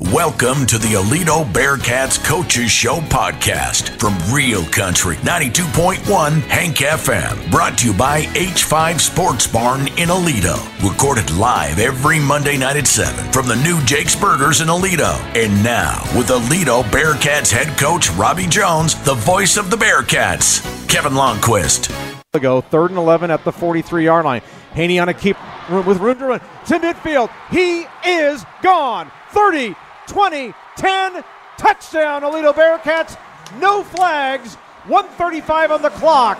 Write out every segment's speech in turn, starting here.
Welcome to the Aledo Bearcats Coaches Show podcast from Real Country 92.1 Hank FM. Brought to you by H5 Sports Barn in Aledo. Recorded live every Monday night at 7 from the new Jake's Burgers in Aledo. And now, with Aledo Bearcats head coach Robby Jones, the voice of the Bearcats, Kevin Lonnquist. Go third and 11 at the 43 yard line. Hejny on a keep with room to run to midfield. He is gone. 30 20, 10, touchdown, Aledo Bearcats. No flags, 135 on the clock.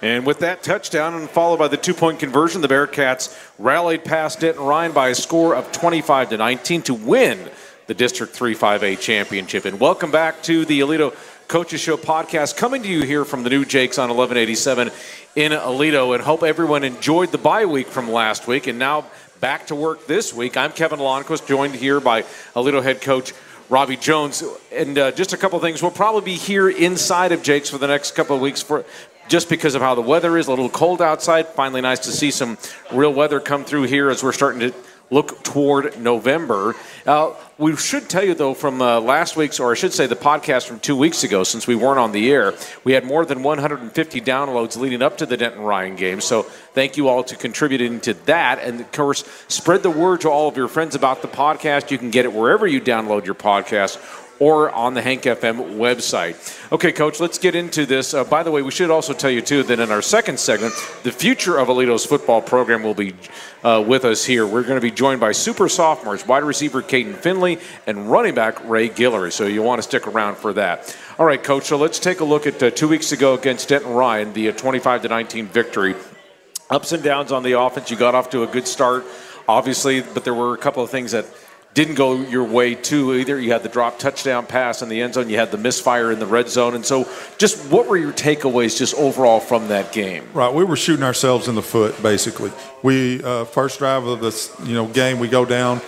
And with that touchdown and followed by the two-point conversion, the Bearcats rallied past Denton Ryan by a score of 25 to 19 to win the District 3 5A championship. And welcome back to the Aledo Coaches Show podcast, coming to you here from the new Jakes on 1187 in Aledo. And hope everyone enjoyed the bye week from last week. And now back to work this week. I'm Kevin Lonnquist, joined here by Aledo head coach Robby Jones. And uh, just a couple things. We'll probably be here inside of Jake's for the next couple of weeks for just because of how the weather is. A little cold outside. Finally, nice to see some real weather come through here as we're starting to look toward November. Uh, we should tell you, though, from uh, last week's, or I should say the podcast from two weeks ago, since we weren't on the air, we had more than 150 downloads leading up to the Denton Ryan game. So thank you all to contributing to that. And of course, spread the word to all of your friends about the podcast. You can get it wherever you download your podcast or on the Hank FM website. Okay, Coach, let's get into this. Uh, by the way, we should also tell you, too, that in our second segment, the future of Aledo's football program will be uh, with us here. We're going to be joined by super sophomores, wide receiver Kaydon Finley, and running back Ray Gullory. So you want to stick around for that. All right, Coach, so let's take a look at uh, two weeks ago against Denton Ryan, the uh, 25 to 19 victory. Ups and downs on the offense. You got off to a good start, obviously, but there were a couple of things that – didn't go your way too either. You had the drop touchdown pass in the end zone. You had the misfire in the red zone. And so, just what were your takeaways just overall from that game? Right, we were shooting ourselves in the foot basically. We uh, first drive of this you know game, we go down.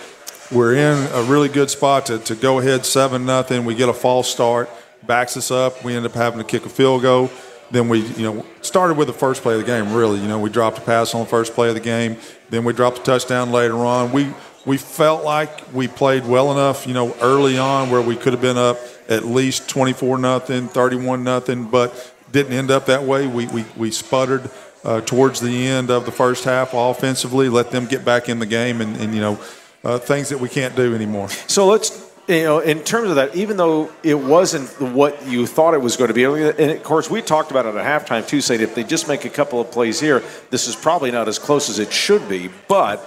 We're in a really good spot to, to go ahead seven nothing. We get a false start, backs us up. We end up having to kick a field goal. Then we, you know, started with the first play of the game. Really, you know, we dropped a pass on the first play of the game. Then we dropped a touchdown later on. We we felt like we played well enough, you know, early on where we could have been up at least 24 nothing, 31 nothing, but didn't end up that way. We, we, we sputtered uh, towards the end of the first half offensively, let them get back in the game and, and you know, uh, things that we can't do anymore. So let's you know, in terms of that, even though it wasn't what you thought it was going to be, and of course we talked about it at halftime too, saying if they just make a couple of plays here, this is probably not as close as it should be. But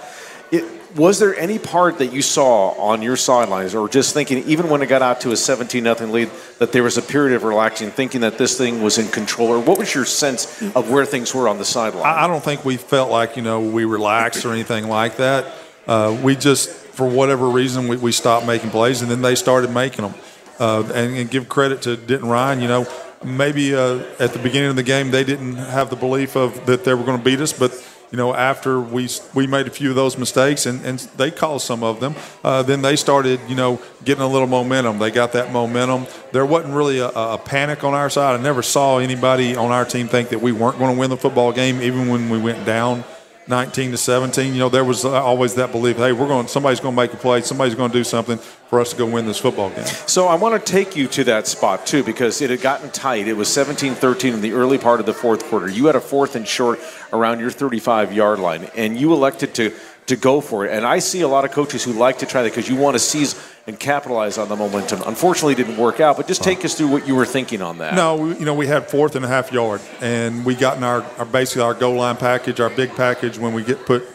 it, was there any part that you saw on your sidelines, or just thinking, even when it got out to a 17 nothing lead, that there was a period of relaxing, thinking that this thing was in control? Or what was your sense of where things were on the sideline? I don't think we felt like, you know, we relaxed or anything like that. Uh, we just, for whatever reason, we, we, stopped making plays, and then they started making them. Uh, and, and, give credit to Denton Ryan, you know, maybe uh, at the beginning of the game they didn't have the belief of that they were going to beat us, but you know, after we we made a few of those mistakes, and, and they caused some of them, uh, then they started, you know, getting a little momentum. They got that momentum. There wasn't really a, a, panic on our side. I never saw anybody on our team think that we weren't going to win the football game, even when we went down 19 to 17. You know, there was always that belief, hey, we're going, somebody's going to make a play, somebody's going to do something for us to go win this football game. So I want to take you to that spot too, because it had gotten tight. It was 17-13 in the early part of the fourth quarter. You had a fourth and short around your 35 yard line, and you elected to to go for it. And I see a lot of coaches who like to try that because you want to seize and capitalize on the momentum. Unfortunately, didn't work out. But just take us through what you were thinking on that. No, we, you know, we had fourth and a half yard, and we got in our, our basically our goal line package, our big package when we get put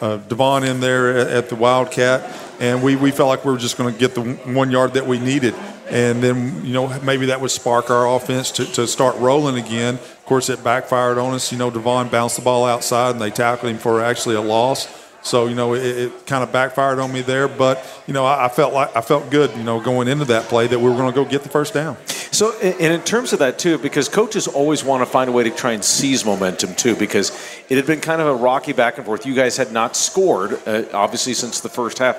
uh, Devon in there at, at, the Wildcat, and we, we felt like we were just going to get the one yard that we needed. And then, you know, maybe that would spark our offense to, to start rolling again. Of course, it backfired on us. You know, Devon bounced the ball outside, and they tackled him for actually a loss. So you know, it, it kind of backfired on me there, but you know, I, I, felt like I felt good, you know, going into that play that we were going to go get the first down. So, and in terms of that too, because coaches always want to find a way to try and seize momentum too, because it had been kind of a rocky back and forth. You guys had not scored, uh, obviously, since the first half,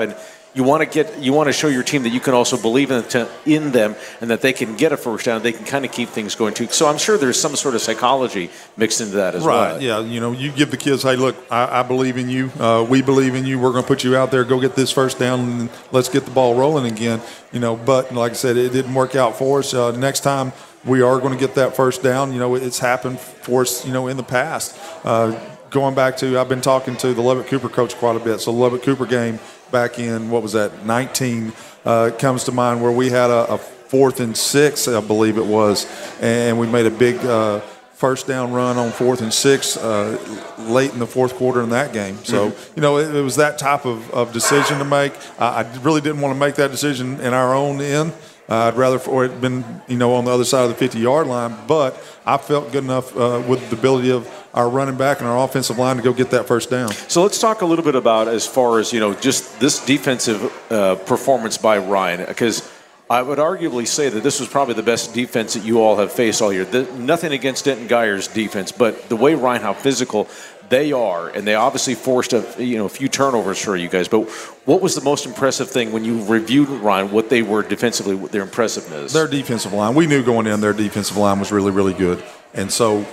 you want to get you want to show your team that you can also believe in, to, in them and that they can get a first down. They can kind of keep things going too. So I'm sure there's some sort of psychology mixed into that as right, well. Right. Yeah. You know, you give the kids, hey, look, I, I believe in you. Uh, we believe in you. We're going to put you out there. Go get this first down, and let's get the ball rolling again. You know, but like I said, it didn't work out for us. Uh, next time we are going to get that first down. You know, it's happened for us. You know, in the past. Uh, going back to, I've been talking to the Lubbock Cooper coach quite a bit. So the Lubbock Cooper game back in what was that 19 uh, comes to mind where we had a, a, fourth and six, I believe it was, and we made a big. Uh, first down run on fourth and six uh, late in the fourth quarter in that game. So, mm-hmm. you know, it, it, was that type of, of decision to make. I really didn't want to make that decision in our own end. Uh, I'd rather for it been, you know, on the other side of the 50 yard line, but I felt good enough uh, with the ability of our running back and our offensive line to go get that first down. So let's talk a little bit about as far as, you know, just this defensive uh, performance by Ryan, because I would arguably say that this was probably the best defense that you all have faced all year. The, nothing against Denton Guyer's defense, but the way Ryan, how physical they are, and they obviously forced a you know a few turnovers for you guys. But what was the most impressive thing when you reviewed Ryan? What they were defensively, their impressiveness? Their defensive line. We knew going in, their defensive line was really really good, and so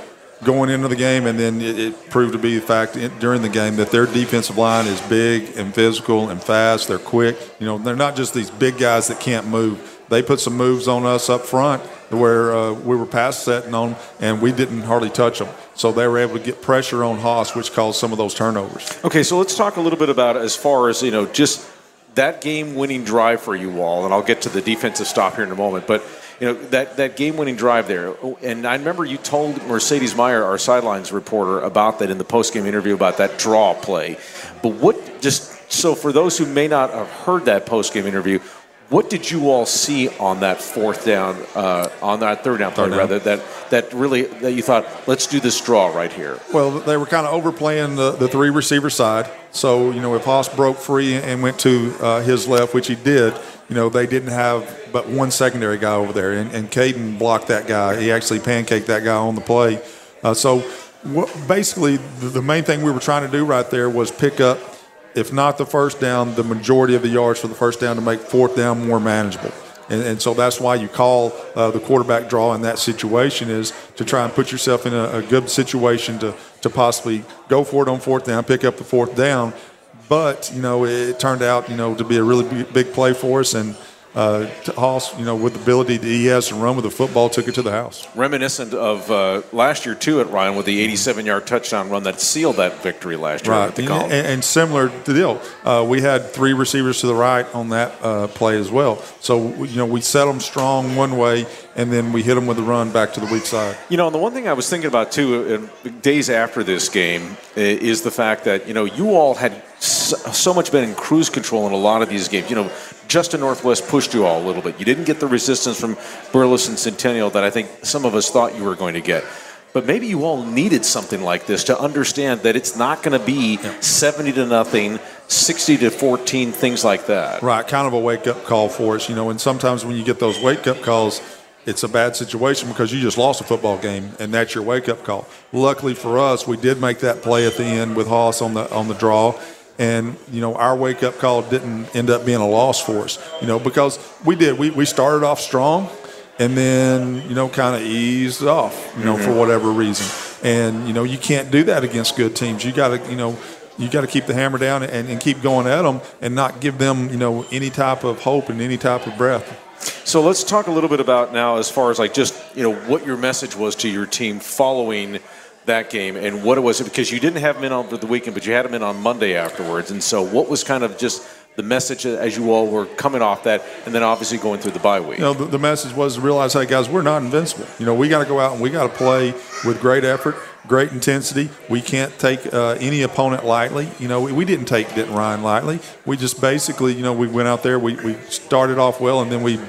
going into the game, and then it, it proved to be the fact in, during the game that their defensive line is big and physical and fast. They're quick. You know, they're not just these big guys that can't move. They put some moves on us up front where uh, we were pass setting on, and we didn't hardly touch them. So they were able to get pressure on Hauss, which caused some of those turnovers. Okay, so let's talk a little bit about as far as you know, just that game-winning drive for you all, and I'll get to the defensive stop here in a moment, but you know that, that game-winning drive there and i remember you told mercedes meyer our sidelines reporter about that in the post-game interview about that draw play but what just so for those who may not have heard that post-game interview what did you all see on that fourth down, uh, on that third down play, down. rather, that, that really, that you thought, let's do this draw right here? Well, they were kind of overplaying the, the three receiver side. So, you know, if Hauss broke free and went to uh, his left, which he did, you know, they didn't have but one secondary guy over there. And, and Kaydon blocked that guy. He actually pancaked that guy on the play. Uh, so, what, basically, the, the main thing we were trying to do right there was pick up if not the first down, the majority of the yards for the first down to make fourth down more manageable. And, and so that's why you call uh, the quarterback draw in that situation is to try and put yourself in a, a good situation to, to possibly go for it on fourth down, pick up the fourth down. But, you know, it turned out, you know, to be a really big play for us. And – uh, Hauss, you know, with the ability that he has to run with the football, took it to the house. Reminiscent of uh, last year too at Ryan with the 87-yard touchdown run that sealed that victory last year. Right, and, and, and, similar to the deal, uh, we had three receivers to the right on that uh, play as well. So you know, we set them strong one way, and then we hit them with the run back to the weak side. You know, and the one thing I was thinking about too, days after this game, is the fact that you know you all had so much been in cruise control in a lot of these games. You know, Justin Northwest pushed you all a little bit. You didn't get the resistance from Burleson Centennial that I think some of us thought you were going to get. But maybe you all needed something like this to understand that it's not going to be yeah. 70 to nothing, 60 to 14, things like that. Right, kind of a wake up call for us, you know. And sometimes when you get those wake up calls, it's a bad situation because you just lost a football game and that's your wake up call. Luckily for us, we did make that play at the end with Hauss on the on the draw and you know our wake up call didn't end up being a loss for us you know because we did. We, we started off strong and then you know kind of eased off you know mm-hmm. for whatever reason. And you know you can't do that against good teams. You got to you know you got to keep the hammer down and, and keep going at them and not give them you know any type of hope and any type of breath. So let's talk a little bit about now as far as like just you know what your message was to your team following that game and what it was because you didn't have him in over the weekend, but you had them in on Monday afterwards. And so, what was kind of just the message as you all were coming off that, and then obviously going through the bye week? You know, the, the message was to realize, hey guys, we're not invincible. You know, we got to go out and we got to play with great effort, great intensity. We can't take uh, any opponent lightly. You know, we, we didn't take Denton Ryan lightly. We just basically, you know, we went out there, we, we started off well, and then we,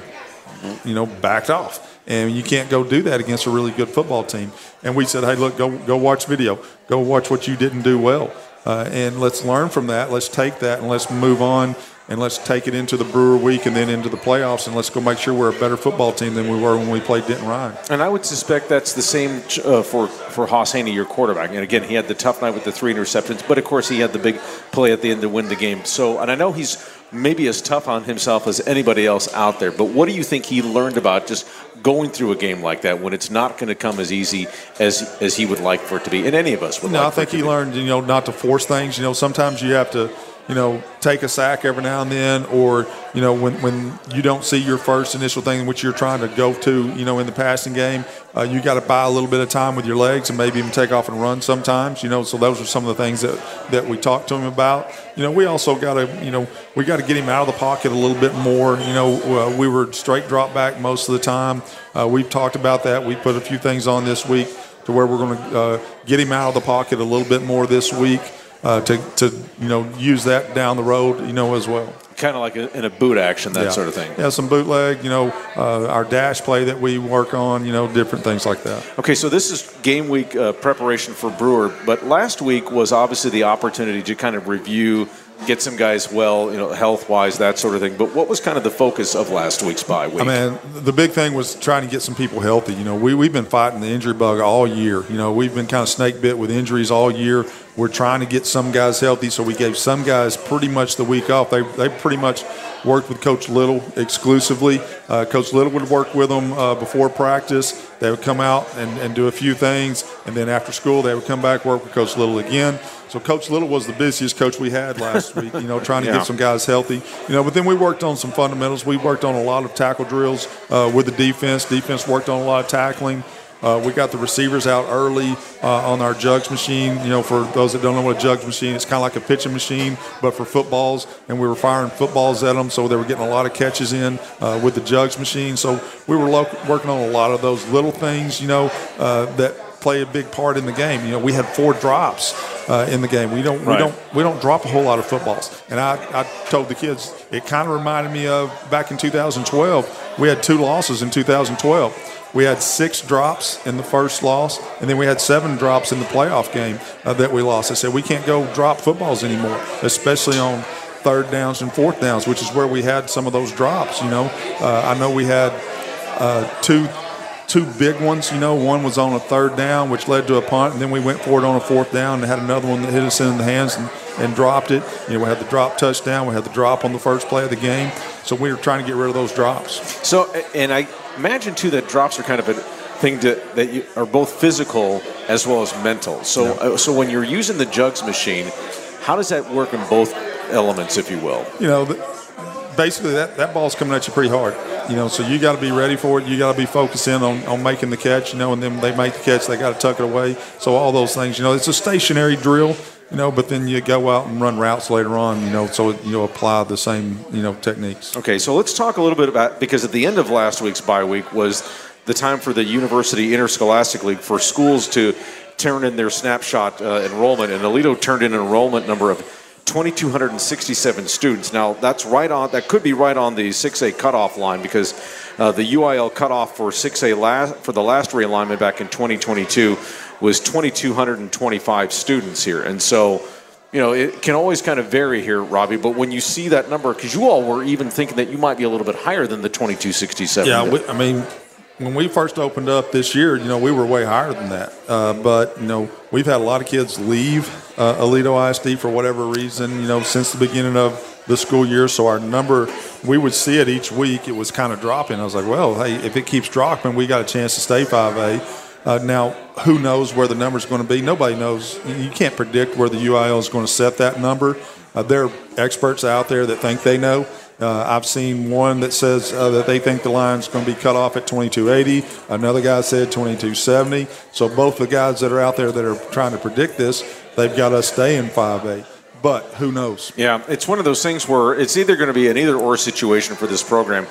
you know, backed off and you can't go do that against a really good football team. And we said, hey, look, go go watch video, go watch what you didn't do well, uh, and let's learn from that. Let's take that and let's move on. And let's take it into the Brewer week and then into the playoffs, and let's go make sure we're a better football team than we were when we played Denton Ryan. And I would suspect that's the same uh, for for Hauss Hejny, your quarterback. And again, he had the tough night with the three interceptions, but of course he had the big play at the end to win the game. So, and I know he's maybe as tough on himself as anybody else out there. But what do you think he learned about just going through a game like that when it's not going to come as easy as as he would like for it to be, and any of us would. No, like I think he learned, you know, not to force things. You know, sometimes you have to you know, take a sack every now and then, or you know, when, when you don't see your first initial thing, which you're trying to go to, you know, in the passing game, uh, you got to buy a little bit of time with your legs and maybe even take off and run sometimes, you know. So those are some of the things that, that we talked to him about. You know, we also got to, you know, we got to get him out of the pocket a little bit more. You know, uh, we were straight drop back most of the time. Uh, we've talked about that. We put a few things on this week to where we're going to uh, get him out of the pocket a little bit more this week uh, to, to you know use that down the road you know as well. Kind of like in a boot action, that yeah. sort of thing. Yeah, some bootleg, you know, uh, our dash play that we work on, you know, different things like that. Okay, so this is game week uh, preparation for Brewer, but last week was obviously the opportunity to kind of review get some guys well, you know, health wise, that sort of thing. But what was kind of the focus of last week's bye week? I mean, the big thing was trying to get some people healthy. You know, we, we've been fighting the injury bug all year. You know, we've been kind of snake bit with injuries all year. We're trying to get some guys healthy, so we gave some guys pretty much the week off. They, they pretty much worked with Coach Little exclusively. Uh, Coach Little would work with them uh, before practice. They would come out and, and do a few things, and then after school, they would come back, work with Coach Little again. So Coach Little was the busiest coach we had last week, you know, trying to yeah. get some guys healthy. You know, but then we worked on some fundamentals. We worked on a lot of tackle drills uh, with the defense. Defense worked on a lot of tackling. Uh, we got the receivers out early uh, on our jugs machine. You know, for those that don't know what a jugs machine, it's kind of like a pitching machine, but for footballs. And we were firing footballs at them, so they were getting a lot of catches in uh, with the jugs machine. So we were lo- working on a lot of those little things, you know, uh, that play a big part in the game. You know, we had four drops uh, in the game. We don't right. we don't we don't drop a whole lot of footballs. And I, I told the kids it kind of reminded me of back in 2012. We had two losses in 2012. We had six drops in the first loss, and then we had seven drops in the playoff game uh, that we lost. I said we can't go drop footballs anymore, especially on third downs and fourth downs, which is where we had some of those drops. You know, uh, I know we had uh, two two big ones. You know, one was on a third down, which led to a punt, and then we went for it on a fourth down and had another one that hit us in the hands and, and dropped it. You know, we had the drop touchdown, we had the drop on the first play of the game. So we were trying to get rid of those drops. So, and I imagine too that drops are kind of a thing to, that you are both physical as well as mental. So, yeah. uh, so when you're using the jugs machine, how does that work in both elements, if you will? You know. Basically that, that ball's coming at you pretty hard. You know, so you got to be ready for it. You got to be focused in on, on making the catch. You know, and then they make the catch, they got to tuck it away. So all those things. You know, it's a stationary drill. You know, but then you go out and run routes later on. You know, so you know apply the same you know techniques. Okay, so let's talk a little bit about because at the end of last week's bye week was the time for the University Interscholastic League for schools to turn in their snapshot uh, enrollment, and Aledo turned in enrollment number of 2,267 students. Now, that's right on, that could be right on the 6A cutoff line because uh, the UIL cutoff for 6A last, for the last realignment back in 2022 was 2,225 students here. And so, you know, it can always kind of vary here, Robby, but when you see that number, because you all were even thinking that you might be a little bit higher than the 2267. Yeah, we, I mean, when we first opened up this year, you know, we were way higher than that. Uh, but, you know, we've had a lot of kids leave uh, Aledo ISD for whatever reason, you know, since the beginning of the school year. So our number, we would see it each week. It was kind of dropping. I was like, well, hey, if it keeps dropping, we got a chance to stay 5A. Uh, now, who knows where the number is going to be? Nobody knows. You can't predict where the UIL is going to set that number. Uh, there are experts out there that think they know. Uh, I've seen one that says uh, that they think the line's going to be cut off at 2280. Another guy said 2270. So both the guys that are out there that are trying to predict this, they've got us staying 5A. But who knows? Yeah, it's one of those things where it's either going to be an either or situation for this program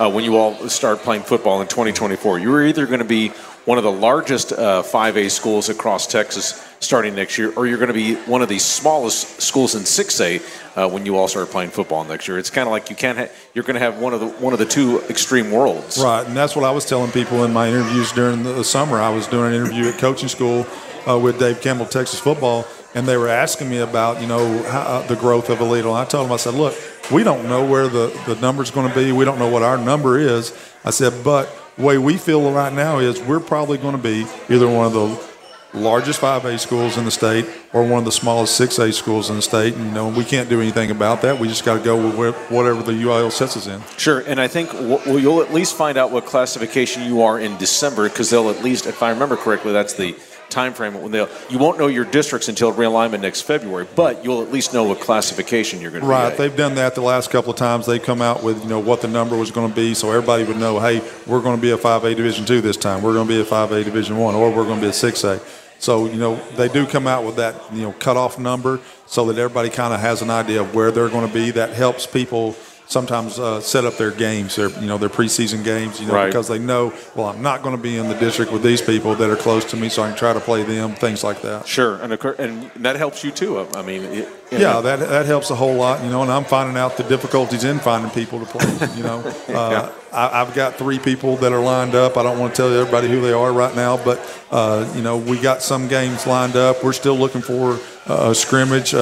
uh, when you all start playing football in 2024. You're either going to be one of the largest uh, 5A schools across Texas starting next year, or you're going to be one of the smallest schools in 6A uh, when you all start playing football next year. It's kind of like you can't. Ha- you're going to have one of the one of the two extreme worlds. Right, and that's what I was telling people in my interviews during the summer. I was doing an interview at coaching school uh, with Dave Campbell, Texas football, and they were asking me about you know how, uh, the growth of Aledo. And I told them, I said, look, we don't know where the the number's going to be. We don't know what our number is. I said, but the way we feel right now is we're probably going to be either one of the largest 5A schools in the state or one of the smallest 6A schools in the state. And, you know, we can't do anything about that. We just got to go with whatever the UIL sets us in. Sure, and I think well, you'll at least find out what classification you are in December because they'll at least, if I remember correctly, that's the – time frame when they'll you won't know your districts until realignment next February, but you'll at least know what classification you're going to right. be. Right. They've done that the last couple of times. They come out with you know what the number was going to be, so everybody would know. Hey, we're going to be a 5A Division two this time. We're going to be a 5A Division one, or we're going to be a 6A. So you know they do come out with that you know cutoff number so that everybody kind of has an idea of where they're going to be. That helps people sometimes uh, set up their games, their you know their preseason games, you know, right. because they know, well, I'm not going to be in the district with these people that are close to me, so I can try to play them, things like that. Sure, and and that helps you too. I mean, it, yeah, that that helps a whole lot, you know. And I'm finding out the difficulties in finding people to play. You know, uh, yeah. I, have got three people that are lined up. I don't want to tell everybody who they are right now, but uh, you know, we got some games lined up. We're still looking for a scrimmage.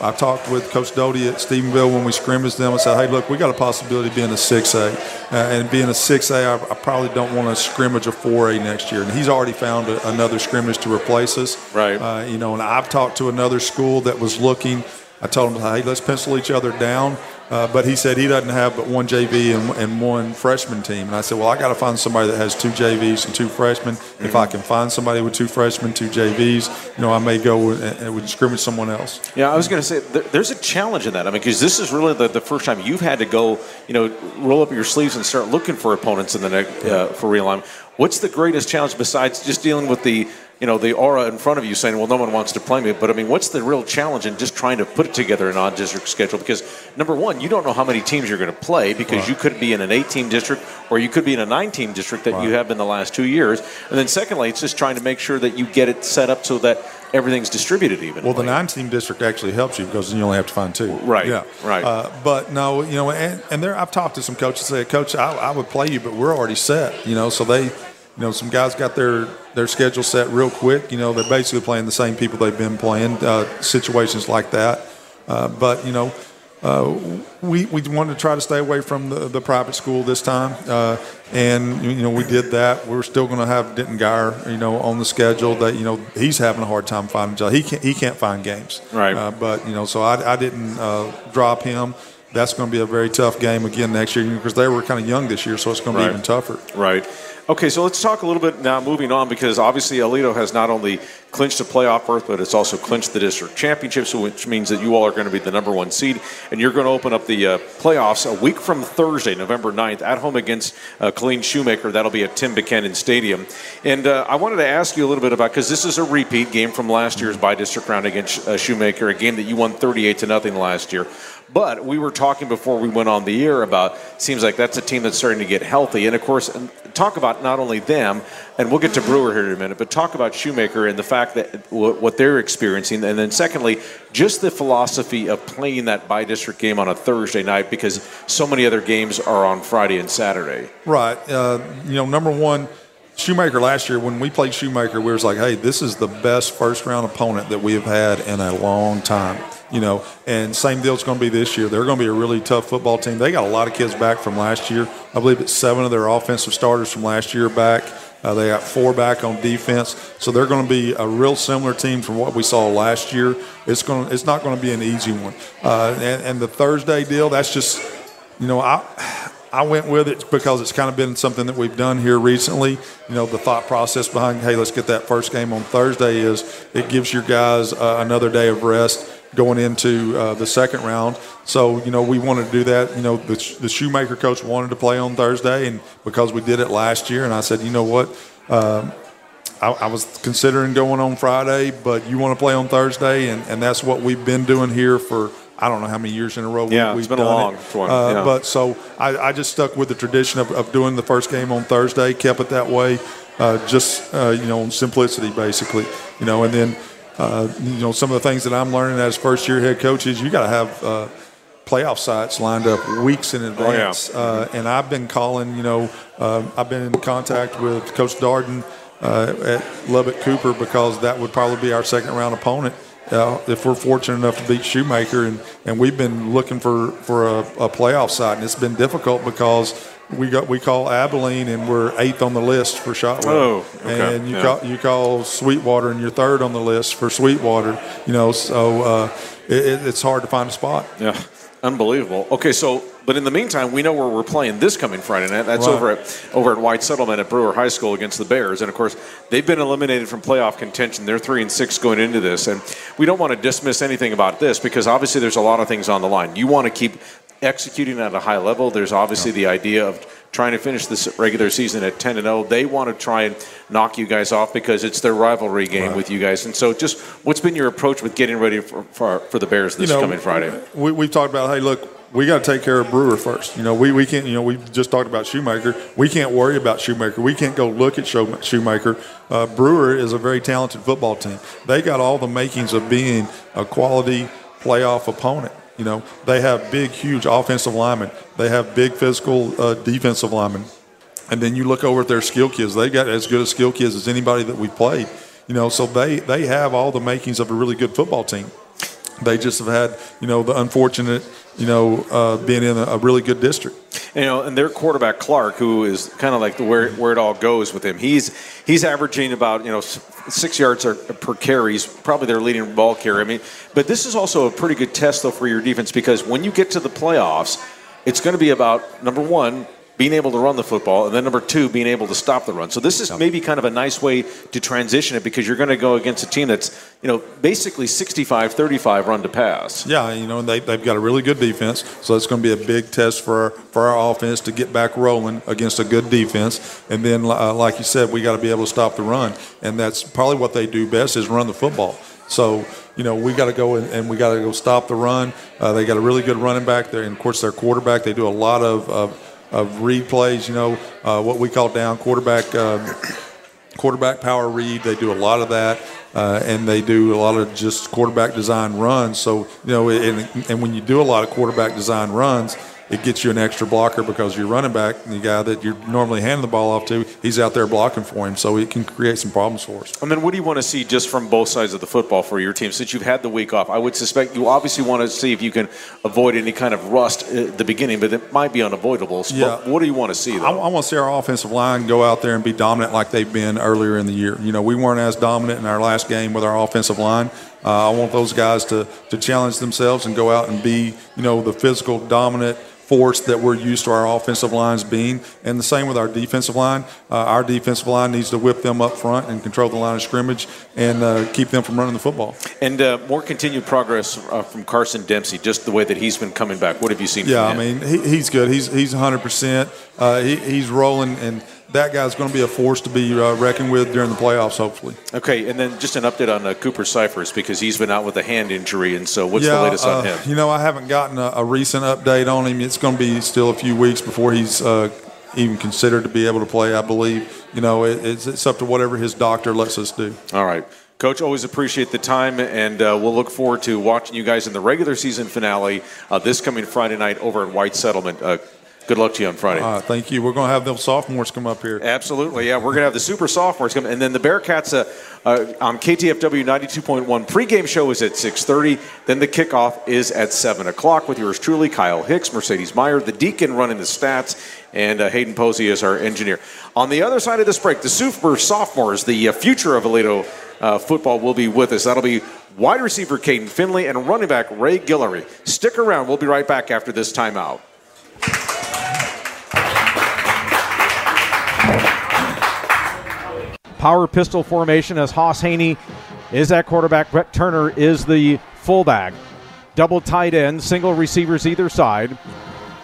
I talked with Coach Doty at Stephenville when we scrimmaged them. I said, hey, look, we got a possibility of being a 6A. Uh, and being a 6A, I, I, probably don't want to scrimmage a 4A next year. And he's already found a, another scrimmage to replace us. Right. Uh, you know, and I've talked to another school that was looking. I told him, hey, let's pencil each other down. Uh, but he said he doesn't have but one JV and, and one freshman team. And I said, well, I got to find somebody that has two JVs and two freshmen. Mm-hmm. If I can find somebody with two freshmen, two JVs, you know, I may go and, and would scrimmage someone else. Yeah, I was going to say there, there's a challenge in that. I mean, because this is really the, the first time you've had to go, you know, roll up your sleeves and start looking for opponents in the next uh, for realignment. What's the greatest challenge besides just dealing with the you know, the aura in front of you saying, well, no one wants to play me. But I mean, what's the real challenge in just trying to put it together an odd district schedule? Because number one, you don't know how many teams you're going to play because right. you could be in an eight team district or you could be in a nine team district that right. you have in the last two years. And then secondly, it's just trying to make sure that you get it set up so that everything's distributed even. Well, the nine team district actually helps you because then you only have to find two. Right. Yeah. Right. Uh, but no, you know, and, and there, I've talked to some coaches say, Coach, I, I would play you, but we're already set, you know, so they, you know, some guys got their their schedule set real quick. You know, they're basically playing the same people they've been playing. Uh, situations like that, uh, but you know, uh, we we wanted to try to stay away from the, the private school this time, uh, and you know we did that. We're still going to have Denton Guyer, you know, on the schedule. That you know he's having a hard time finding jobs. He can't he can't find games. Right. Uh, but you know, so I, I didn't uh, drop him that's going to be a very tough game again next year because they were kind of young this year, so it's going to be even tougher. Right. Okay, so let's talk a little bit now, moving on, because obviously Aledo has not only clinched a playoff berth, but it's also clinched the district championships, which means that you all are going to be the number one seed, and you're going to open up the uh, playoffs a week from Thursday, November 9th, at home against uh, Killeen Shoemaker. That'll be at Tim Buchanan Stadium. And uh, I wanted to ask you a little bit about, because this is a repeat game from last year's by district round against uh, Shoemaker, a game that you won 38 to nothing last year. But we were talking before we went on the air about seems like that's a team that's starting to get healthy. And of course, talk about not only them, and we'll get to Brewer here in a minute, but talk about Shoemaker and the fact that what they're experiencing. And then secondly, just the philosophy of playing that by district game on a Thursday night because so many other games are on Friday and Saturday. Right. Uh, you know, number one, Shoemaker last year, when we played Shoemaker, we was like, hey, this is the best first round opponent that we have had in a long time you know, and same deal it's going to be this year. They're going to be a really tough football team. They got a lot of kids back from last year. I believe it's seven of their offensive starters from last year back. Uh, they got four back on defense, so they're going to be a real similar team from what we saw last year. It's going, to, it's not going to be an easy one. Uh, and, and the Thursday deal, that's just, you know, I. I went with it because it's kind of been something that we've done here recently. You know, the thought process behind, hey, let's get that first game on Thursday is it gives your guys uh, another day of rest going into uh, the second round. So, you know, we wanted to do that. You know, the, the Shoemaker coach wanted to play on Thursday, and because we did it last year, and I said, you know what, um, I, was considering going on Friday, but you want to play on Thursday, and, and that's what we've been doing here for. I don't know how many years in a row yeah, we, have been a long one. Uh, yeah. But so I, I, just stuck with the tradition of, of, doing the first game on Thursday, kept it that way, uh, just uh, you know, on simplicity basically, you know, and then uh, you know, some of the things that I'm learning as first year head coaches, you got to have uh, playoff sites lined up weeks in advance. Oh, yeah. uh, and I've been calling, you know, uh, I've been in contact with Coach Darden uh, at Lubbock Cooper because that would probably be our second round opponent. Uh, if we're fortunate enough to beat Shoemaker, and, and we've been looking for, for a, a playoff site, and it's been difficult because we got we call Abilene, and we're eighth on the list for Shotwell. Oh, okay. and you Yeah. call you call Sweetwater, and you're third on the list for Sweetwater. You know, so uh, it, it- it's hard to find a spot. Yeah, unbelievable. Okay, so but in the meantime, we know where we're playing this coming Friday night. That's Right. over at over at White Settlement at Brewer High School against the Bears, and of course they've been eliminated from playoff contention. They're three and six going into this, and we don't want to dismiss anything about this because obviously there's a lot of things on the line. You want to keep executing at a high level. There's obviously the idea of trying to finish this regular season at 10 and 0. They want to try and knock you guys off because it's their rivalry game with you guys. And so, just what's been your approach with getting ready for for, for the Bears this you know, coming Friday? We, we've talked about, hey, look, we got to take care of Brewer first. You know, we, we can't, you know, we just talked about Shoemaker. We can't worry about Shoemaker. We can't go look at Shoemaker. Uh, Brewer is a very talented football team. They got all the makings of being a quality playoff opponent. You know, they have big, huge offensive linemen. They have big physical uh, defensive linemen. And then you look over at their skill kids. They got as good a skill kids as anybody that we've played. You know, so they they have all the makings of a really good football team. They just have had, you know, the unfortunate, you know, uh, being in a, a really good district. You know, and their quarterback Clark, who is kind of like the where where it all goes with him. He's he's averaging about you know six yards per carry. He's probably their leading ball carrier. I mean, but this is also a pretty good test though for your defense because when you get to the playoffs, it's going to be about number one being able to run the football, and then number two being able to stop the run. So this is maybe kind of a nice way to transition it because you're going to go against a team that's you know basically 65-35 run to pass. Yeah, you know, they, they've got a really good defense, so it's going to be a big test for, for our offense to get back rolling against a good defense. And then, uh, like you said, we got to be able to stop the run, and that's probably what they do best is run the football. So, you know, we got to go and, and we got to go stop the run. Uh, they got a really good running back there, and of course, their quarterback. They do a lot of of, of read plays. You know, uh, what we call down quarterback. Um, quarterback power read. They do a lot of that, uh, and they do a lot of just quarterback design runs. So you know, and, and when you do a lot of quarterback design runs, it gets you an extra blocker because your running back, the guy that you're normally handing the ball off to, he's out there blocking for him. So it can create some problems for us. And then what do you want to see just from both sides of the football for your team? Since you've had the week off, I would suspect you obviously want to see if you can avoid any kind of rust at the beginning, but it might be unavoidable. So Yeah. What do you want to see, I. I want to see our offensive line go out there and be dominant like they've been earlier in the year. You know, we weren't as dominant in our last game with our offensive line. Uh, I want those guys to, to challenge themselves and go out and be, you know, the physical dominant force that we're used to our offensive lines being. And the same with our defensive line. Uh, our defensive line needs to whip them up front and control the line of scrimmage and uh, keep them from running the football. and uh, more continued progress uh, from Carson Dempsey, just the way that he's been coming back. What have you seen Yeah, I mean, he, he's good. He's he's 100%. Uh, he, he's rolling, and that guy's going to be a force to be uh, reckoned with during the playoffs, hopefully. Okay, and then just an update on uh, Cooper Cyphers because he's been out with a hand injury, and so what's the latest on uh, him? You know, I haven't gotten a, a recent update on him. It's going to be still a few weeks before he's uh, even considered to be able to play. I believe. You know, it, it's it's up to whatever his doctor lets us do. All right. Coach, always appreciate the time, and uh, we'll look forward to watching you guys in the regular season finale uh, this coming Friday night over at White Settlement. Uh, good luck to you on Friday. Uh, thank you. We're going to have those sophomores come up here. Absolutely, yeah. We're going to have the super sophomores come, and then the Bearcats uh, uh, on KTFW 92.1 pregame show is at 6:30. Then the kickoff is at 7 o'clock with yours truly, Kyle Hicks, Mercedes Meyer, the Deacon running the stats, and uh, Hayden Posey is our engineer. On the other side of this break, the super sophomores, the uh, future of Aledo uh, football, will be with us. That'll be wide receiver Kaydon Finley and running back Ray Gullory. Stick around. We'll be right back after this timeout. Power pistol formation as Hauss Hejny is at quarterback. Brett Turner is the fullback. Double tight end, single receivers either side.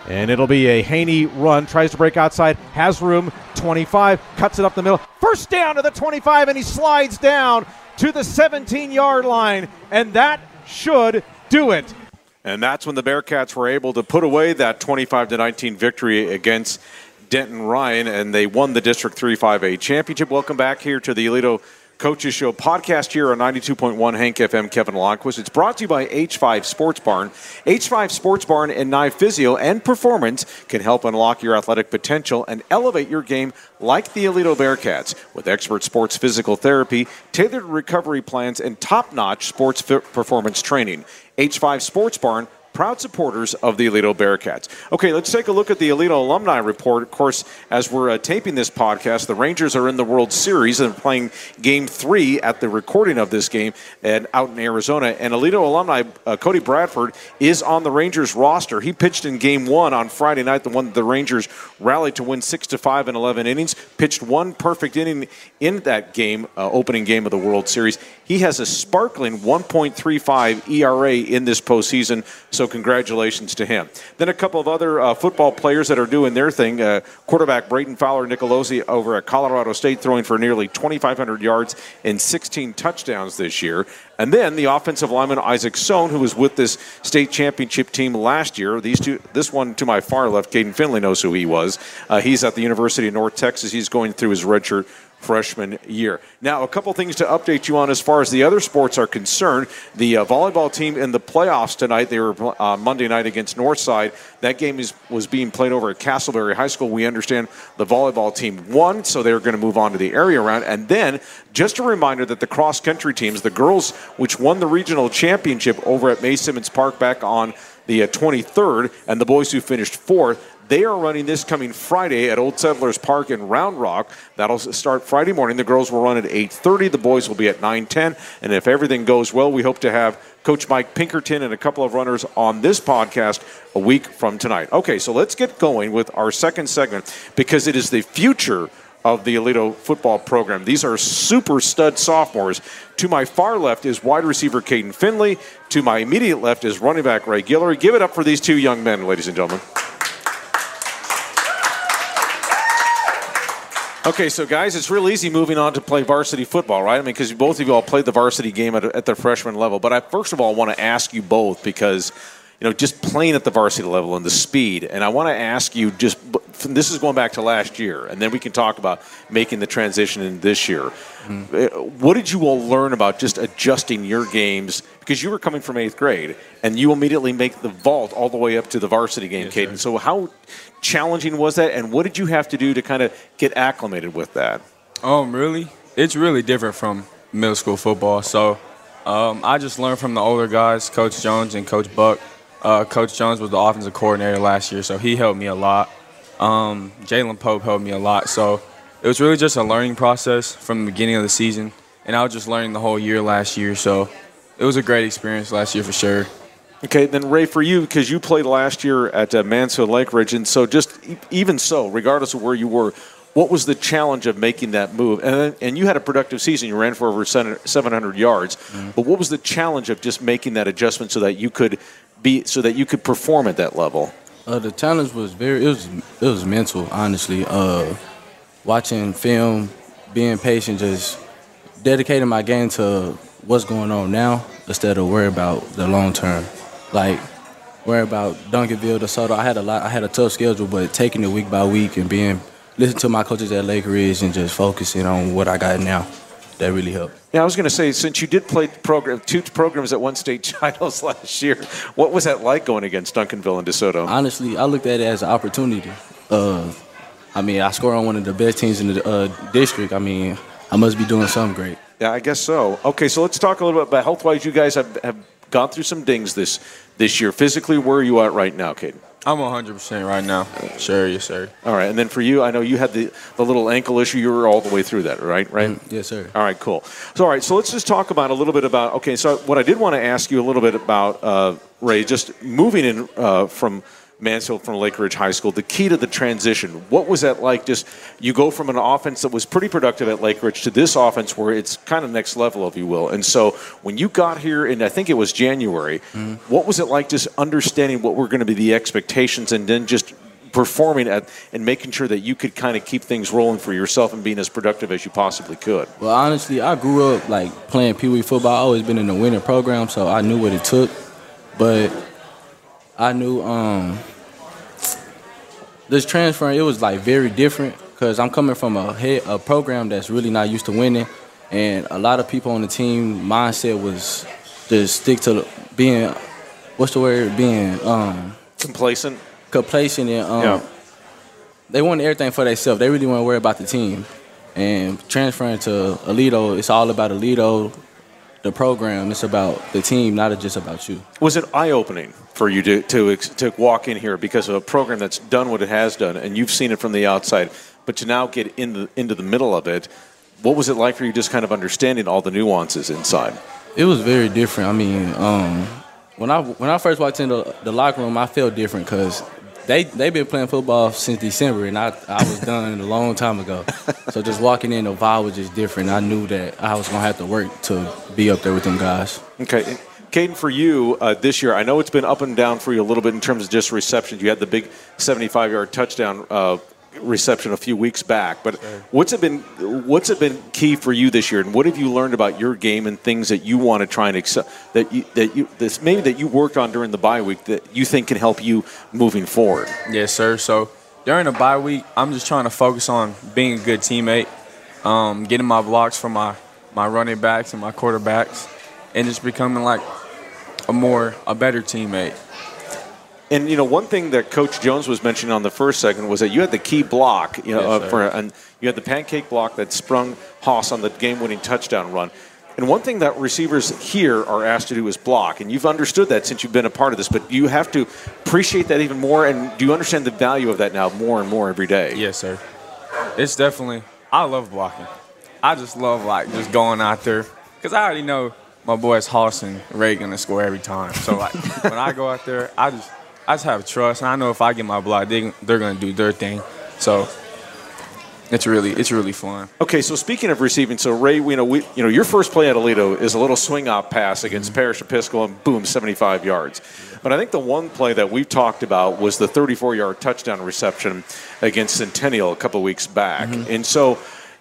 And it'll be a Hejny run. Tries to break outside, has room. 25, cuts it up the middle. First down to the 25, and he slides down to the 17 yard line. And that should do it. And that's when the Bearcats were able to put away that 25 to 19 victory against Denton Ryan, and they won the District 3 5A championship. Welcome back here to the Aledo Coaches Show podcast here on 92.1 Hank FM. Kevin Lonnquist. It's brought to you by H5 Sports Barn. H5 Sports Barn and Knife Physio and Performance can help unlock your athletic potential and elevate your game like the Aledo Bearcats with expert sports physical therapy, tailored recovery plans, and top-notch sports fi- performance training. H5 Sports Barn, proud supporters of the Aledo Bearcats. Okay, let's take a look at the Aledo alumni report. Of course, as we're uh, taping this podcast, the Rangers are in the World Series and playing Game Three at the recording of this game and out in Arizona. And Aledo alumni uh, Cody Bradford is on the Rangers roster. He pitched in Game One on Friday night, the one the Rangers rallied to win six to five in 11 innings. Pitched one perfect inning in that game, uh, opening game of the World Series. He has a sparkling 1.35 ERA in this postseason. So congratulations to him. Then a couple of other uh, football players that are doing their thing. Uh, quarterback Brayden Fowler Nicolosi over at Colorado State throwing for nearly 2,500 yards and 16 touchdowns this year. And then the offensive lineman Isaac Sohn, who was with this state championship team last year. These two, this one to my far left, Kaydon Finley knows who he was. Uh, he's at the University of North Texas. He's going through his redshirt freshman year. Now, a couple things to update you on as far as the other sports are concerned. The uh, volleyball team in the playoffs tonight, they were uh, Monday night against Northside. That game is, was being played over at Castleberry High School. We understand the volleyball team won, so they're going to move on to the area round. And then, just a reminder that the cross country teams, the girls which won the regional championship over at Mae Simmons Park back on the uh, 23rd, and the boys who finished fourth, they are running this coming Friday at Old Settlers Park in Round Rock. That'll start Friday morning. The girls will run at 8:30. The boys will be at 9:10. And if everything goes well, we hope to have Coach Mike Pinkerton and a couple of runners on this podcast a week from tonight. Okay, so let's get going with our second segment because it is the future of the Aledo football program. These are super stud sophomores. To my far left is wide receiver Kaydon Finley. To my immediate left is running back Ray Gullory. Give it up for these two young men, ladies and gentlemen. Okay, so guys, it's real easy moving on to play varsity football, right? I mean, because both of you all played the varsity game at, at the freshman level. But I first of all want to ask you both because you know, just playing at the varsity level and the speed. And I want to ask you just this is going back to last year, and then we can talk about making the transition in this year. Mm-hmm. What did you all learn about just adjusting your games? Because you were coming from eighth grade, and you immediately make the vault all the way up to the varsity game, yes, Kaydon. So, how challenging was that, and what did you have to do to kind of get acclimated with that? Um, really, it's really different from middle school football. So, um, I just learned from the older guys, Coach Jones and Coach Buck. Uh, Coach Jones was the offensive coordinator last year, so he helped me a lot. Um, Jalen Pope helped me a lot. So it was really just a learning process from the beginning of the season, and I was just learning the whole year last year. So it was a great experience last year for sure. Okay, then Ray, for you, because you played last year at uh, Mansfield Lake Ridge, and so just even so, regardless of where you were, what was the challenge of making that move? And and you had a productive season. You ran for over 700 yards. Mm-hmm. But what was the challenge of just making that adjustment so that you could be so that you could perform at that level? Uh, the challenge was very it was it was mental, honestly. Uh, watching film, being patient, just dedicating my game to what's going on now instead of worry about the long term. Like worry about Duncanville, DeSoto. I had a lot. I had a tough schedule, but taking it week by week and being listening to my coaches at Lake Ridge and just focusing on what I got now that really helped. Yeah, I was going to say, since you did play program, two programs at one state titles last year, what was that like going against Duncanville and DeSoto? Honestly, I looked at it as an opportunity. Uh, I mean, I scored on one of the best teams in the uh, district. I mean, I must be doing something great. Yeah, I guess so. Okay, so let's talk a little bit about health-wise. You guys have, have gone through some dings this this year. Physically, where are you at right now, Kaydon? I'm 100% right now. Sure, yes, sir. All right, and then for you, I know you had the, the little ankle issue. You were all the way through that, right? Right? Mm, yes, sir. All right, cool. So, all right, so let's just talk about a little bit about. Okay, so what I did want to ask you a little bit about, uh, Ray, just moving in uh, from – Mansfield from Lake Ridge High School. The key to the transition, what was that like? Just you go from an offense that was pretty productive at Lake Ridge to this offense where it's kind of next level, if you will. And so when you got here, and I think it was January, mm-hmm. what was it like just understanding what were going to be the expectations and then just performing at and making sure that you could kind of keep things rolling for yourself and being as productive as you possibly could? Well, honestly, I grew up like playing Pee Wee football. I always been in the winter program, so I knew what it took. But I knew um, this transfer it was like very different because I'm coming from a head, a program that's really not used to winning, and a lot of people on the team mindset was just stick to being what's the word being um, complacent, complacent, and um, yeah. they wanted everything for themselves. They really want to worry about the team. And transferring to Aledo, it's all about Aledo the program. It's about the team, not just about you. Was it eye opening for you to, to to walk in here because of a program that's done what it has done, and you've seen it from the outside, but to now get in the, into the middle of it? What was it like for you, just kind of understanding all the nuances inside? It was very different. I mean, um, when I when I first walked into the locker room, I felt different because they they've been playing football since December, and I I was done a long time ago. So just walking in, the vibe was just different. I knew that I was gonna have to work to be up there with them guys. Okay. Kaydon, for you uh, this year, I know it's been up and down for you a little bit in terms of just receptions. You had the big 75 yard touchdown uh, reception a few weeks back. But what's it been? What's it been key for you this year, and what have you learned about your game and things that you want to try and excel that you that you this maybe that you worked on during the bye week that you think can help you moving forward? Yes, sir. So during the bye week, I'm just trying to focus on being a good teammate, um, getting my blocks from my my running backs and my quarterbacks, and just becoming like a more a better teammate. And you know, one thing that Coach Jones was mentioning on the first segment was that you had the key block, you know, Yes, uh, for and you had the pancake block that sprung Hauss on the game-winning touchdown run. And one thing that receivers here are asked to do is block, and you've understood that since you've been a part of this. But you have to appreciate that even more, and do you understand the value of that now more and more every day? Yes, sir. It's definitely. I love blocking. I just love like just going out there because I already know my boys Hauss and Ray gonna score every time. So like when I go out there, I just I just have trust, and I know if I get my block, they they're gonna do their thing. So it's really it's really fun. Okay, so speaking of receiving, so Ray, you know, we, you know, your first play at Aledo is a little swing out pass against mm-hmm. Parish Episcopal, and boom, 75 yards. But I think the one play that we've talked about was the 34-yard touchdown reception against Centennial a couple weeks back. Mm-hmm. And so,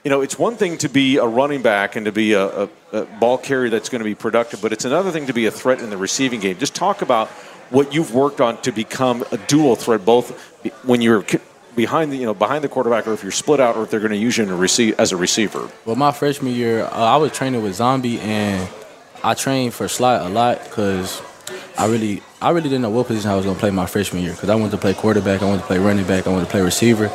you know, it's one thing to be a running back and to be a, a, a ball carrier that's going to be productive, but it's another thing to be a threat in the receiving game. Just talk about what you've worked on to become a dual threat, both when you're behind the you know behind the quarterback, or if you're split out, or if they're going to use you in a receive, as a receiver. Well, my freshman year, uh, I was training with Zombie, and I trained for slot a lot because I really, I really didn't know what position I was going to play my freshman year because I wanted to play quarterback, I wanted to play running back, I wanted to play receiver.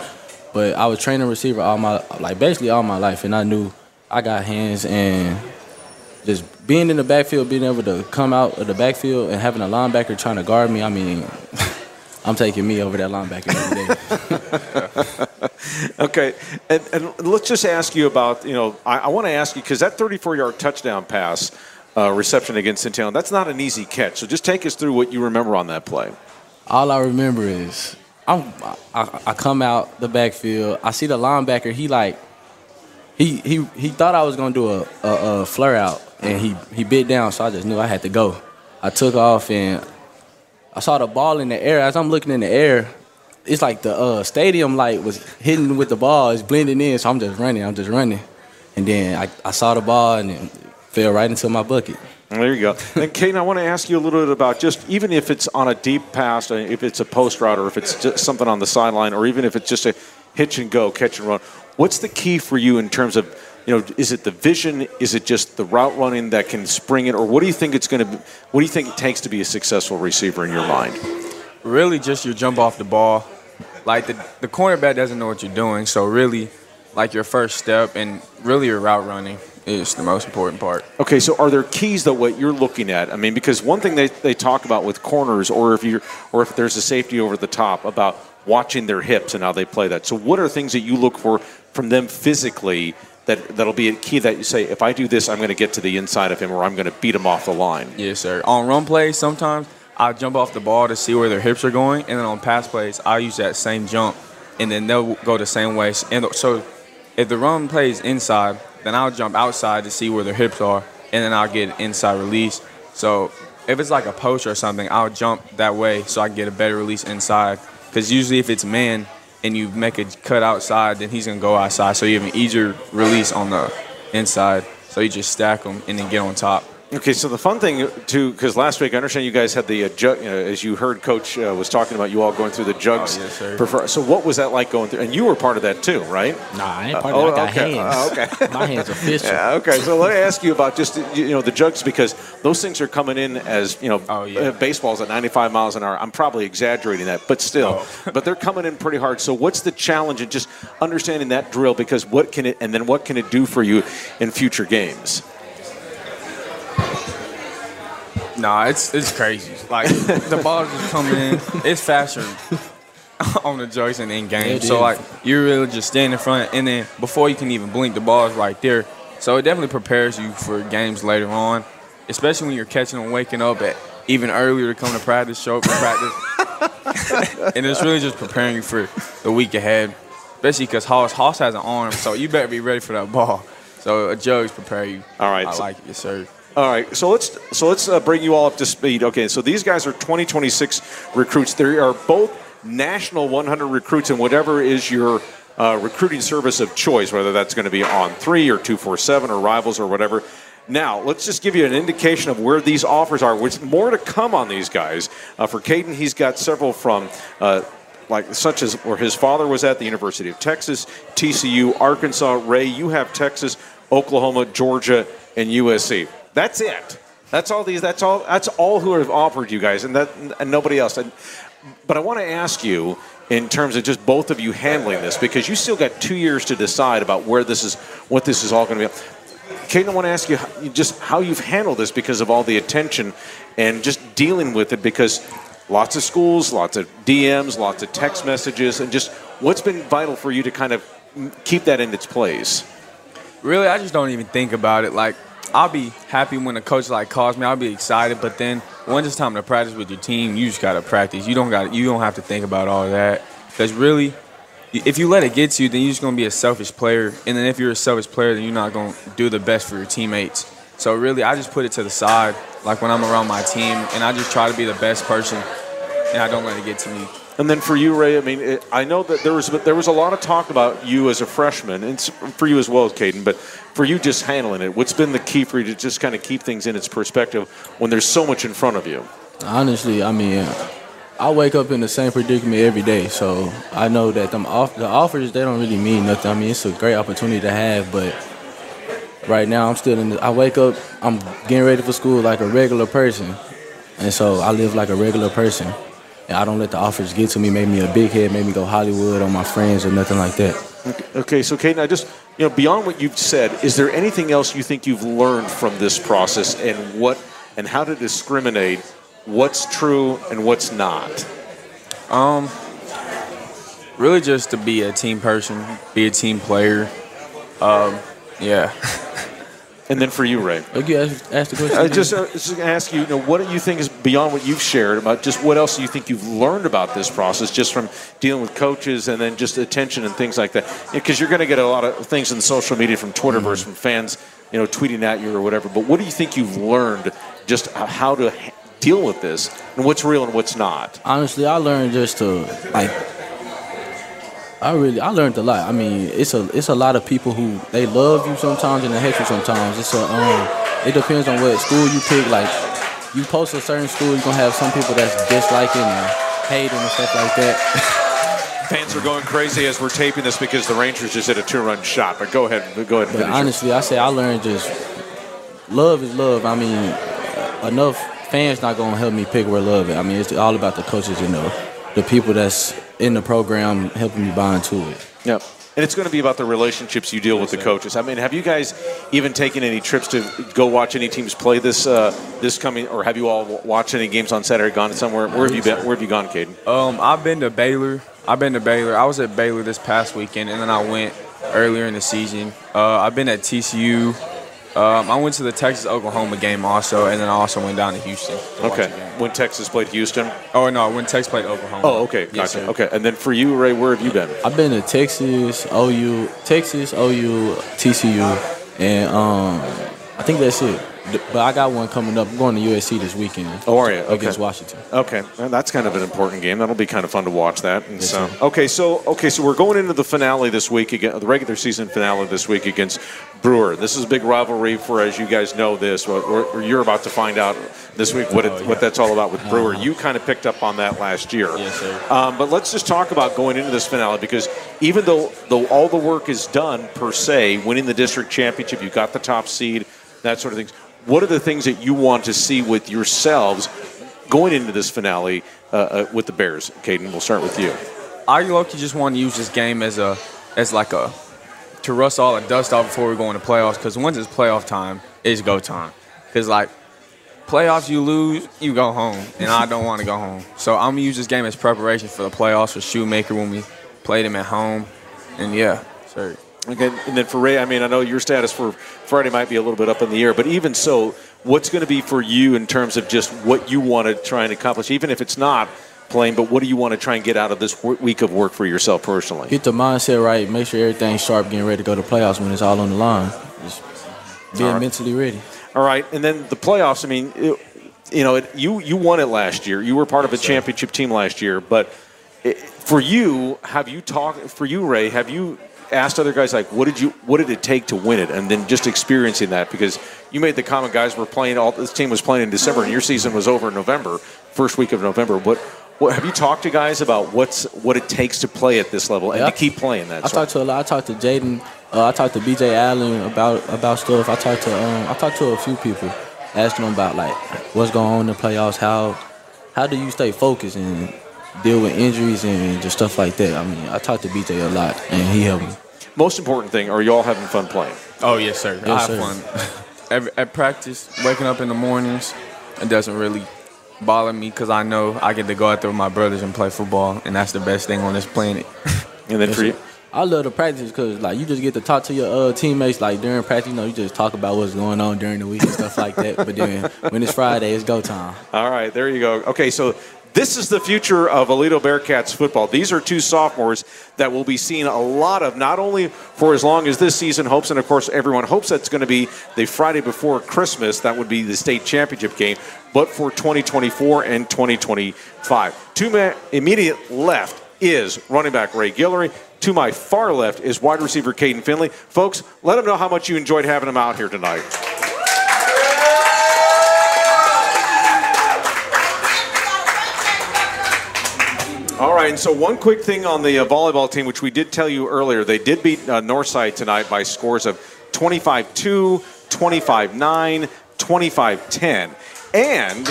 But I was training receiver all my, like basically all my life, and I knew I got hands and just being in the backfield, being able to come out of the backfield and having a linebacker trying to guard me. I mean, I'm taking me over that linebacker every day. Okay, and, and let's just ask you about you know I, I want to ask you because that 34-yard touchdown pass uh, reception against Centennial that's not an easy catch. So just take us through what you remember on that play. All I remember is I'm, I, I come out the backfield. I see the linebacker. He like he he he thought I was gonna do a, a, a flare out, and he he bit down. So I just knew I had to go. I took off and I saw the ball in the air. As I'm looking in the air, it's like the uh, stadium light was hitting with the ball. It's blending in. So I'm just running. I'm just running, and then I, I saw the ball and it fell right into my bucket. There you go. And Kaydon, I want to ask you a little bit about just even if it's on a deep pass, uh, if it's a post route, or if it's just something on the sideline, or even if it's just a hitch and go, catch and run. What's the key for you in terms of, you know, is it the vision? Is it just the route running that can spring it, or what do you think it's going to? be What do you think it takes to be a successful receiver in your mind? really just your jump off the ball. Like the the cornerback doesn't know what you're doing, so really, like your first step and really your route running is the most important part. Okay, so are there keys though what you're looking at? I mean, because one thing they, they talk about with corners, or if you or if there's a safety over the top, about watching their hips and how they play that. So, what are things that you look for from them physically that that'll be a key that you say, if I do this, I'm going to get to the inside of him, or I'm going to beat him off the line. Yes, sir. On run plays, sometimes I'll jump off the ball to see where their hips are going, and then on pass plays, I'll use that same jump, and then they'll go the same way. And so, if the run plays inside, then I'll jump outside to see where their hips are, and then I'll get inside release. So, if it's like a post or something, I'll jump that way so I can get a better release inside. Because usually, if it's man and you make a cut outside, then he's gonna go outside. So you have an easier release on the inside. So you just stack them and then get on top. Okay, so the fun thing too, because last week I understand you guys had the uh, jug, uh, as you heard Coach uh, was talking about, you all going through the jugs. Oh, yes, prefer- so what was that like going through? And you were part of that too, right? Nah, I ain't part oh, of that. I got okay. hands. Oh, okay. My hands official. Yeah, okay. So let me ask you about just you know the jugs because those things are coming in as you know Oh, yeah. uh, baseballs at 95 miles an hour. I'm probably exaggerating that, but still, Oh. but they're coming in pretty hard. So what's the challenge in just understanding that drill? Because what can it and then what can it do for you in future games? Nah, it's it's crazy. Like the ball's just coming in. It's faster on the joints and in game. So like you're really just standing in front, and then before you can even blink, the ball is right there. So it definitely prepares you for games later on, especially when you're catching and waking up at even earlier to come to practice, show up to practice, and it's really just preparing you for the week ahead. Especially because Hauss Hauss has an arm, so you better be ready for that ball. So a jug's prepare you. All right, I so- like it, yes, sir. All right, so let's so let's uh, bring you all up to speed. Okay, so these guys are 2026 recruits. They are both national 100 recruits, and whatever is your uh, recruiting service of choice, whether that's going to be On3 or 247 or rivals or whatever. Now, let's just give you an indication of where these offers are. With more to come on these guys. Uh, for Kaydon, he's got several from. Uh, like such as where his father was at the University of Texas, TCU, Arkansas. Ray, you have Texas, Oklahoma, Georgia, and USC. That's it. That's all these. That's all. That's all who have offered you guys, and that and nobody else. And, but I want to ask you in terms of just both of you handling this because you still got two years to decide about where this is, what this is all going to be. Kaydon, I want to ask you just how you've handled this because of all the attention and just dealing with it because lots of schools, lots of DMs, lots of text messages, and just what's been vital for you to kind of keep that in its place. Really, I just don't even think about it. Like, I'll be happy when a coach like calls me. I'll be excited, but then when it's time to practice with your team, you just gotta practice. You don't got you don't have to think about all that because really, if you let it get to you, then you're just gonna be a selfish player. And then if you're a selfish player, then you're not gonna do the best for your teammates. So really, I just put it to the side, like when I'm around my team, and I just try to be the best person, and I don't let it get to me. And then for you, Ray, I mean, it, I know that there was there was a lot of talk about you as a freshman, and for you as well Kaydon. But for you, just handling it, what's been the key for you to just kind of keep things in its perspective when there's so much in front of you? Honestly, I mean, I wake up in the same predicament every day, so I know that them off the offers they don't really mean nothing. I mean, it's a great opportunity to have, but right now I'm still in. The, I wake up, I'm getting ready for school like a regular person, and so I live like a regular person, and I don't let the offers get to me, made me a big head, made me go Hollywood on my friends or nothing like that. Okay, so Kaydon, I just you know beyond what you've said, is there anything else you think you've learned from this process, and what and how to discriminate what's true and what's not? Um, really, just to be a team person, be a team player. Um, yeah. And then for you, Ray. Okay, ask, ask the question. I just, uh, just gonna ask you, you know, what do you think is beyond what you've shared about just what else do you think you've learned about this process just from dealing with coaches and then just attention and things like that? Because you're going to get a lot of things in social media from Twitterverse from fans, you know, tweeting at you or whatever. But what do you think you've learned just how to h- deal with this and what's real and what's not? honestly, I learned just to like. I really, I learned a lot. I mean, it's a, it's a lot of people who they love you sometimes and they hate you sometimes. It's a, um, it depends on what school you pick. Like, you post a certain school, you're gonna have some people that's disliking and hating and stuff like that. Fans are going crazy as we're taping this because the Rangers just hit a two-run shot. But go ahead, go ahead. But honestly, I say I learned just love is love. I mean, enough fans not gonna help me pick where I love is. I mean, it's all about the coaches you know, the people that's in the program helping me buy into it. Yep. And it's going to be about the relationships you deal with the coaches. I mean, have you guys even taken any trips to go watch any teams play this uh, this coming, or have you all watched any games on Saturday? Gone somewhere? Where have you been? Where have you gone, Kaydon? Um, I've been to Baylor. I've been to Baylor. I was at Baylor this past weekend, and then I went earlier in the season. Uh, I've been at TCU. Um, I went to the Texas Oklahoma game also, and then I also went down to Houston. to Okay. When Texas played Houston. Oh no, when Texas played Oklahoma. Oh, okay. Gotcha. sir. okay. And then for you, Ray, where have you been? I've been to Texas, OU, Texas, OU, TCU, and um, I think that's it. But I got one coming up. I'm going to USC this weekend. Oh, are you? Okay. Against Washington. Okay, well, that's kind of an important game. That'll be kind of fun to watch that. And so, okay, so okay, so we're going into the finale this week again, the regular season finale this week against Brewer. This is a big rivalry for, as you guys know, this. We're, you're about to find out this week what it, what that's all about with Brewer. You kind of picked up on that last year. Yes, sir. Um, but let's just talk about going into this finale because even though though all the work is done per se, winning the district championship, you got the top seed, that sort of things. What are the things that you want to see with yourselves going into this finale uh, uh, with the Bears? Kaydon, we'll start with you. I low-key just want to use this game as a as like a to rust all the dust off before we go into playoffs. Because once it's playoff time, it's go time. Because like playoffs, you lose, you go home, and I don't want to go home. So I'm gonna use this game as preparation for the playoffs for Shoemaker when we played him at home, and yeah, sir. Okay, and then for Ray, I mean, I know your status for Friday might be a little bit up in the air, but even so, what's going to be for you in terms of just what you want to try and accomplish, even if it's not playing, but what do you want to try and get out of this week of work for yourself personally? Get the mindset right, make sure everything's sharp, getting ready to go to playoffs when it's all on the line. Just being right. mentally ready. All right, and then the playoffs. I mean, it, you know, it, you you won it last year. You were part of a championship team last year, but it, for you, have you talked? For you, Ray, have you asked other guys like, what did you, what did it take to win it, and then just experiencing that because you made the comment, guys were playing all this team was playing in December, and your season was over in November, first week of November. What what, have you talked to guys about what's what it takes to play at this level and yeah, to keep playing that? I talked to a lot. I talked to Jaden. Uh, I talked to BJ Allen about about stuff. I talked to um, I talked to a few people, asking them about like what's going on in the playoffs. How how do you stay focused and deal with injuries and just stuff like that? I mean, I talked to BJ a lot, and he helped me. Most important thing: Are you all having fun playing? Oh yes, sir. Yes, I have sir. fun. Every, at practice, waking up in the mornings, it doesn't really bother me because I know I get to go out there with my brothers and play football, and that's the best thing on this planet. and then for you. I love the practice because like you just get to talk to your uh, teammates like during practice. You know, you just talk about what's going on during the week and stuff like that. But then when it's Friday, it's go time. All right, there you go. Okay, so this is the future of Aledo Bearcats football. These are two sophomores that will be seeing a lot of, not only for as long as this season hopes, and of course everyone hopes that's going to be the Friday before Christmas, that would be the state championship game, but for 2024 and 2025. To my immediate left is running back Ray Gullory. To my far left is wide receiver Kaydon Finley. Folks, let them know how much you enjoyed having them out here tonight. Right, and so one quick thing on the uh, volleyball team, which we did tell you earlier, they did beat uh, Northside tonight by scores of 25 2, 25 9, 25 10. And.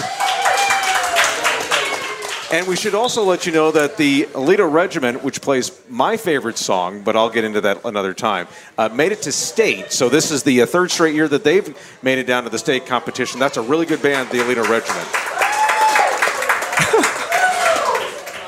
And we should also let you know that the Aledo Regiment, which plays my favorite song, but I'll get into that another time, uh, made it to state. So this is the uh, third straight year that they've made it down to the state competition. That's a really good band, the Aledo Regiment.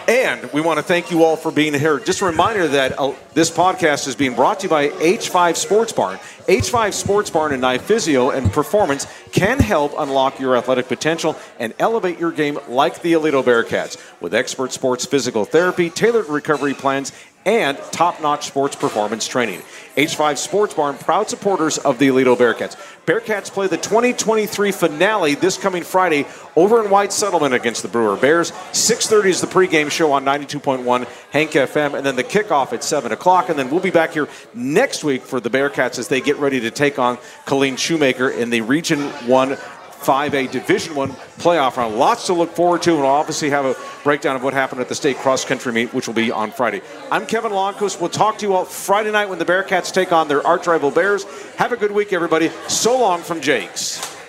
And we want to thank you all for being here. Just a reminder that uh, this podcast is being brought to you by H5 Sports Barn. H5 Sports Barn and Knife Physio and Performance can help unlock your athletic potential and elevate your game like the Aledo Bearcats. With expert sports physical therapy, tailored recovery plans, and top notch sports performance training. H5 Sports Barn, proud supporters of the Aledo Bearcats. Bearcats play the 2023 finale this coming Friday over in White Settlement against the Brewer Bears. 6.30 is the pregame show on 92.1 Hank FM, and then the kickoff at 7 o'clock. And then we'll be back here next week for the Bearcats as they get ready to take on Killeen Shoemaker in the Region 1 5A Division One playoff round. Lots to look forward to, and we'll obviously have a breakdown of what happened at the state cross country meet, which will be on Friday. I'm Kevin Lonnquist. We'll talk to you all Friday night when the Bearcats take on their arch rival Bears. Have a good week, everybody. So long from Jake's.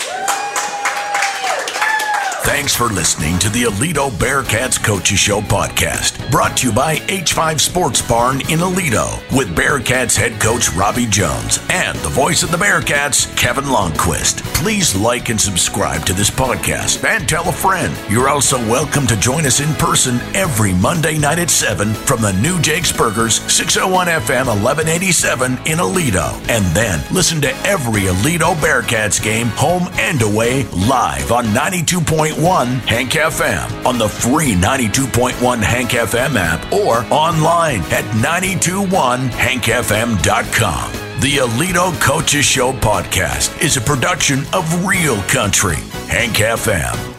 Thanks for listening to the Aledo Bearcats Coaches Show podcast, brought to you by H5 Sports Barn in Aledo, with Bearcats head coach Robby Jones and the voice of the Bearcats, Kevin Lonnquist. Please like and subscribe to this podcast and tell a friend. You're also welcome to join us in person every Monday night at 7 from the new Jake's Burgers, 601 FM 1187 in Aledo. And then listen to every Aledo Bearcats game, home and away, live on 92.1 Hank FM on the free 92.1 Hank FM app or online at 921hankfm.com. The Aledo Coaches Show podcast is a production of Real Country, Hank FM.